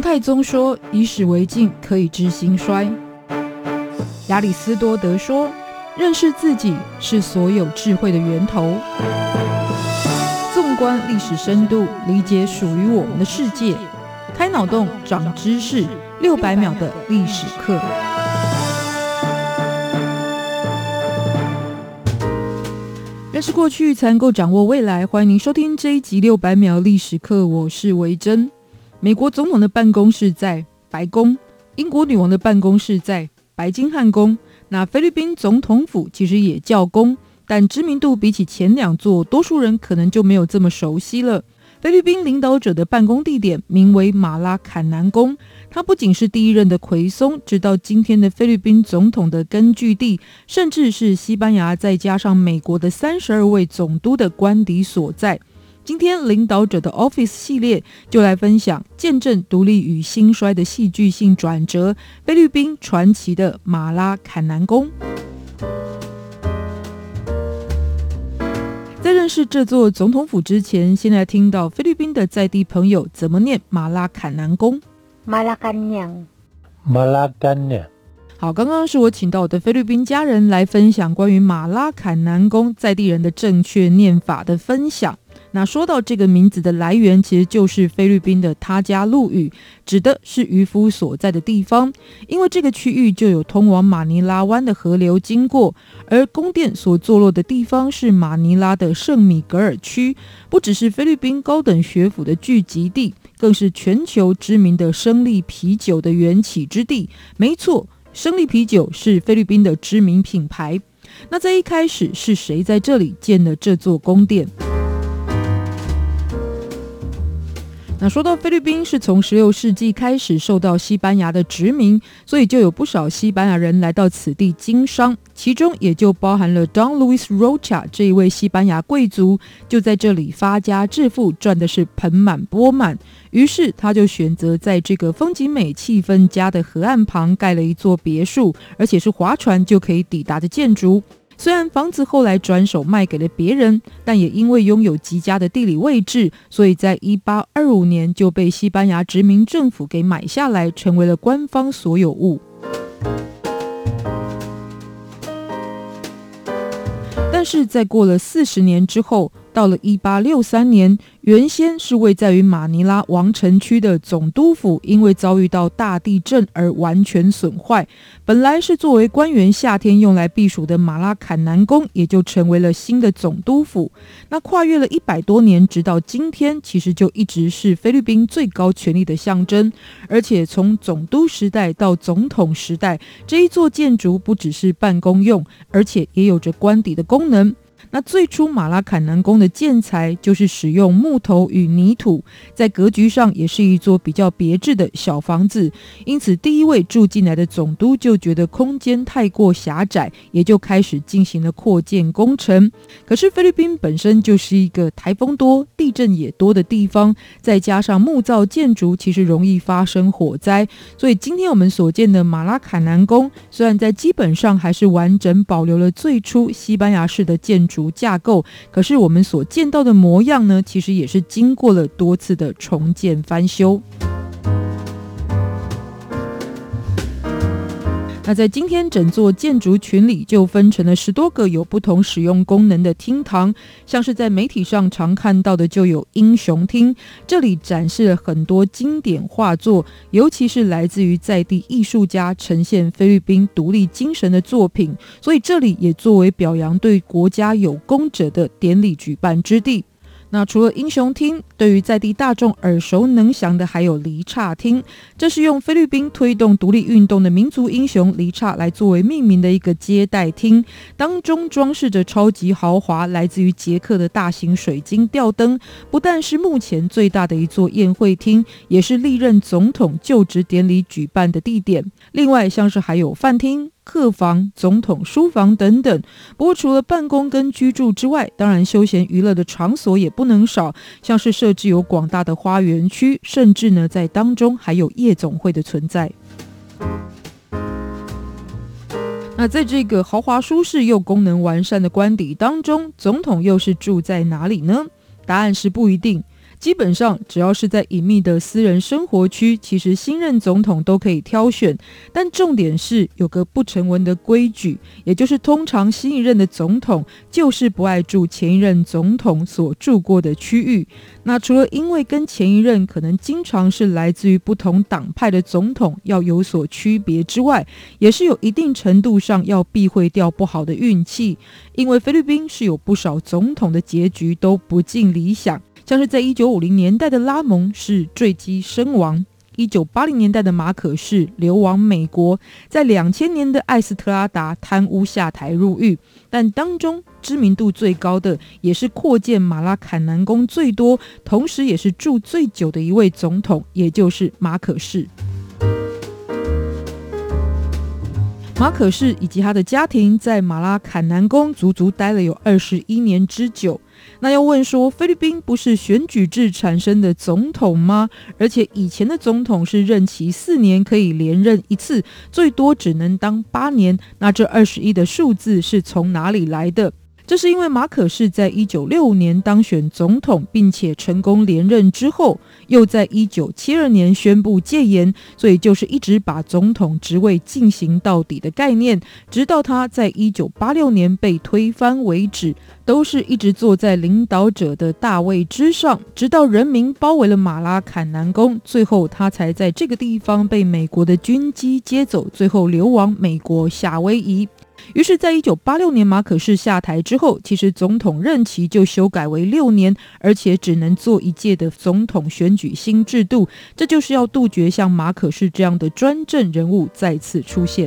太宗说：“以史为镜，可以知兴衰。”亚里斯多德说：“认识自己是所有智慧的源头。”纵观历史深度，理解属于我们的世界，开脑洞，长知识，六百秒的历史课。认识过去，才能够掌握未来。欢迎您收听这一集六百秒历史课，我是维珍。美国总统的办公室在白宫，英国女王的办公室在白金汉宫。那菲律宾总统府其实也叫宫，但知名度比起前两座，多数人可能就没有这么熟悉了。菲律宾领导者的办公地点名为马拉坎南宫，它不仅是第一任的奎松，直到今天的菲律宾总统的根据地，甚至是西班牙再加上美国的三十二位总督的官邸所在。今天领导者的 Office 系列就来分享见证独立与兴衰的戏剧性转折——菲律宾传奇的马拉坎南宫。在认识这座总统府之前，先来听到菲律宾的在地朋友怎么念马拉坎南宫。马拉坎娘，马拉干娘。好，刚刚是我请到我的菲律宾家人来分享关于马拉坎南宫在地人的正确念法的分享。那说到这个名字的来源，其实就是菲律宾的他加禄语，指的是渔夫所在的地方。因为这个区域就有通往马尼拉湾的河流经过，而宫殿所坐落的地方是马尼拉的圣米格尔区，不只是菲律宾高等学府的聚集地，更是全球知名的胜利啤酒的缘起之地。没错，胜利啤酒是菲律宾的知名品牌。那在一开始是谁在这里建了这座宫殿？那说到菲律宾，是从十六世纪开始受到西班牙的殖民，所以就有不少西班牙人来到此地经商，其中也就包含了 Don Luis Rocha 这一位西班牙贵族，就在这里发家致富，赚的是盆满钵满。于是他就选择在这个风景美、气氛佳的河岸旁盖了一座别墅，而且是划船就可以抵达的建筑。虽然房子后来转手卖给了别人，但也因为拥有极佳的地理位置，所以在一八二五年就被西班牙殖民政府给买下来，成为了官方所有物。但是在过了四十年之后，到了一八六三年，原先是位在于马尼拉王城区的总督府，因为遭遇到大地震而完全损坏。本来是作为官员夏天用来避暑的马拉坎南宫，也就成为了新的总督府。那跨越了一百多年，直到今天，其实就一直是菲律宾最高权力的象征。而且从总督时代到总统时代，这一座建筑不只是办公用，而且也有着官邸的功能。那最初马拉坎南宫的建材就是使用木头与泥土，在格局上也是一座比较别致的小房子，因此第一位住进来的总督就觉得空间太过狭窄，也就开始进行了扩建工程。可是菲律宾本身就是一个台风多、地震也多的地方，再加上木造建筑其实容易发生火灾，所以今天我们所见的马拉坎南宫，虽然在基本上还是完整保留了最初西班牙式的建筑。架构，可是我们所见到的模样呢，其实也是经过了多次的重建翻修。那在今天整座建筑群里，就分成了十多个有不同使用功能的厅堂，像是在媒体上常看到的，就有英雄厅，这里展示了很多经典画作，尤其是来自于在地艺术家呈现菲律宾独立精神的作品，所以这里也作为表扬对国家有功者的典礼举办之地。那除了英雄厅，对于在地大众耳熟能详的还有黎刹厅，这是用菲律宾推动独立运动的民族英雄黎刹来作为命名的一个接待厅，当中装饰着超级豪华来自于捷克的大型水晶吊灯，不但是目前最大的一座宴会厅，也是历任总统就职典礼举办的地点。另外，像是还有饭厅。客房、总统书房等等。不过，除了办公跟居住之外，当然休闲娱乐的场所也不能少，像是设置有广大的花园区，甚至呢，在当中还有夜总会的存在。那在这个豪华舒适又功能完善的官邸当中，总统又是住在哪里呢？答案是不一定。基本上只要是在隐秘的私人生活区，其实新任总统都可以挑选。但重点是有个不成文的规矩，也就是通常新一任的总统就是不爱住前一任总统所住过的区域。那除了因为跟前一任可能经常是来自于不同党派的总统要有所区别之外，也是有一定程度上要避讳掉不好的运气。因为菲律宾是有不少总统的结局都不尽理想，像是在一九五零年代的拉蒙是坠机身亡，一九八零年代的马可是流亡美国，在两千年的艾斯特拉达贪污下台入狱。但当中知名度最高的，也是扩建马拉坎南宫最多，同时也是住最久的一位总统，也就是马可仕。马可仕以及他的家庭在马拉坎南宫足足待了有二十一年之久。那要问说，菲律宾不是选举制产生的总统吗？而且以前的总统是任期四年可以连任一次，最多只能当八年。那这二十一的数字是从哪里来的？这是因为马可是在一九六五年当选总统，并且成功连任之后，又在一九七二年宣布戒严，所以就是一直把总统职位进行到底的概念，直到他在一九八六年被推翻为止，都是一直坐在领导者的大位之上，直到人民包围了马拉坎南宫，最后他才在这个地方被美国的军机接走，最后流亡美国夏威夷。于是，在一九八六年马可仕下台之后，其实总统任期就修改为六年，而且只能做一届的总统选举新制度。这就是要杜绝像马可仕这样的专政人物再次出现。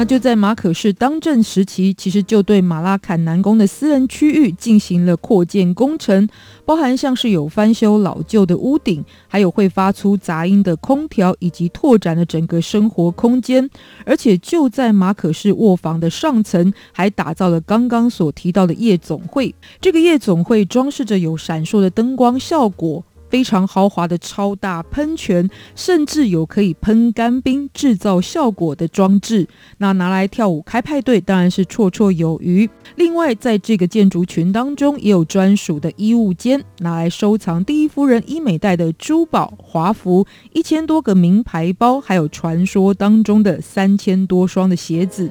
那就在马可仕当政时期，其实就对马拉坎南宫的私人区域进行了扩建工程，包含像是有翻修老旧的屋顶，还有会发出杂音的空调，以及拓展了整个生活空间。而且就在马可仕卧房的上层，还打造了刚刚所提到的夜总会。这个夜总会装饰着有闪烁的灯光效果。非常豪华的超大喷泉，甚至有可以喷干冰制造效果的装置。那拿来跳舞开派对，当然是绰绰有余。另外，在这个建筑群当中，也有专属的衣物间，拿来收藏第一夫人伊美黛的珠宝、华服，一千多个名牌包，还有传说当中的三千多双的鞋子。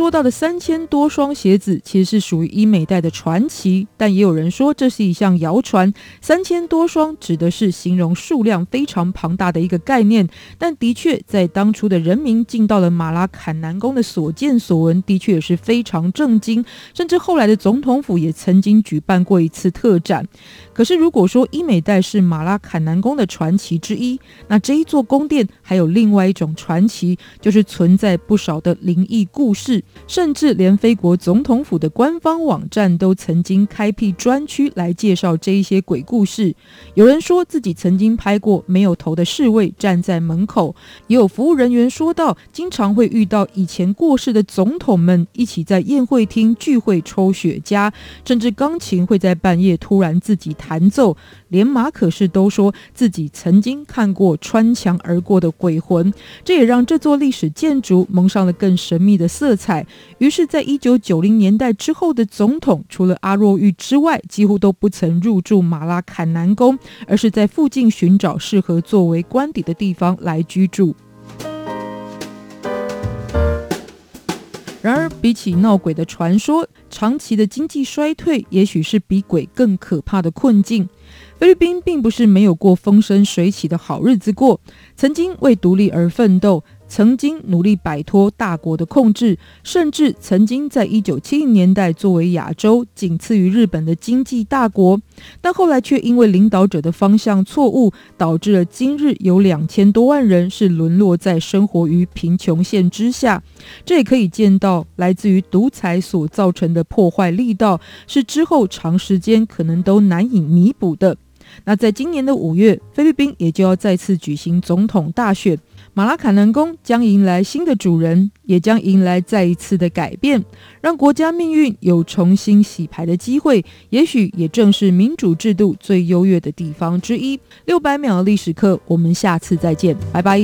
说到的三千多双鞋子，其实是属于伊美代的传奇，但也有人说这是一项谣传。三千多双指的是形容数量非常庞大的一个概念，但的确在当初的人民进到了马拉坎南宫的所见所闻，的确也是非常震惊，甚至后来的总统府也曾经举办过一次特展。可是，如果说伊美代是马拉坎南宫的传奇之一，那这一座宫殿还有另外一种传奇，就是存在不少的灵异故事，甚至连菲国总统府的官方网站都曾经开辟专区来介绍这一些鬼故事。有人说自己曾经拍过没有头的侍卫站在门口，也有服务人员说到，经常会遇到以前过世的总统们一起在宴会厅聚会抽雪茄，甚至钢琴会在半夜突然自己弹。弹奏，连马可仕都说自己曾经看过穿墙而过的鬼魂，这也让这座历史建筑蒙上了更神秘的色彩。于是，在一九九零年代之后的总统，除了阿若玉之外，几乎都不曾入住马拉坎南宫，而是在附近寻找适合作为官邸的地方来居住。然而，比起闹鬼的传说，长期的经济衰退也许是比鬼更可怕的困境。菲律宾并不是没有过风生水起的好日子过，曾经为独立而奋斗。曾经努力摆脱大国的控制，甚至曾经在一九七零年代作为亚洲仅次于日本的经济大国，但后来却因为领导者的方向错误，导致了今日有两千多万人是沦落在生活于贫穷线之下。这也可以见到来自于独裁所造成的破坏力道，是之后长时间可能都难以弥补的。那在今年的五月，菲律宾也就要再次举行总统大选。马拉卡南宫将迎来新的主人，也将迎来再一次的改变，让国家命运有重新洗牌的机会。也许也正是民主制度最优越的地方之一。六百秒历史课，我们下次再见，拜拜。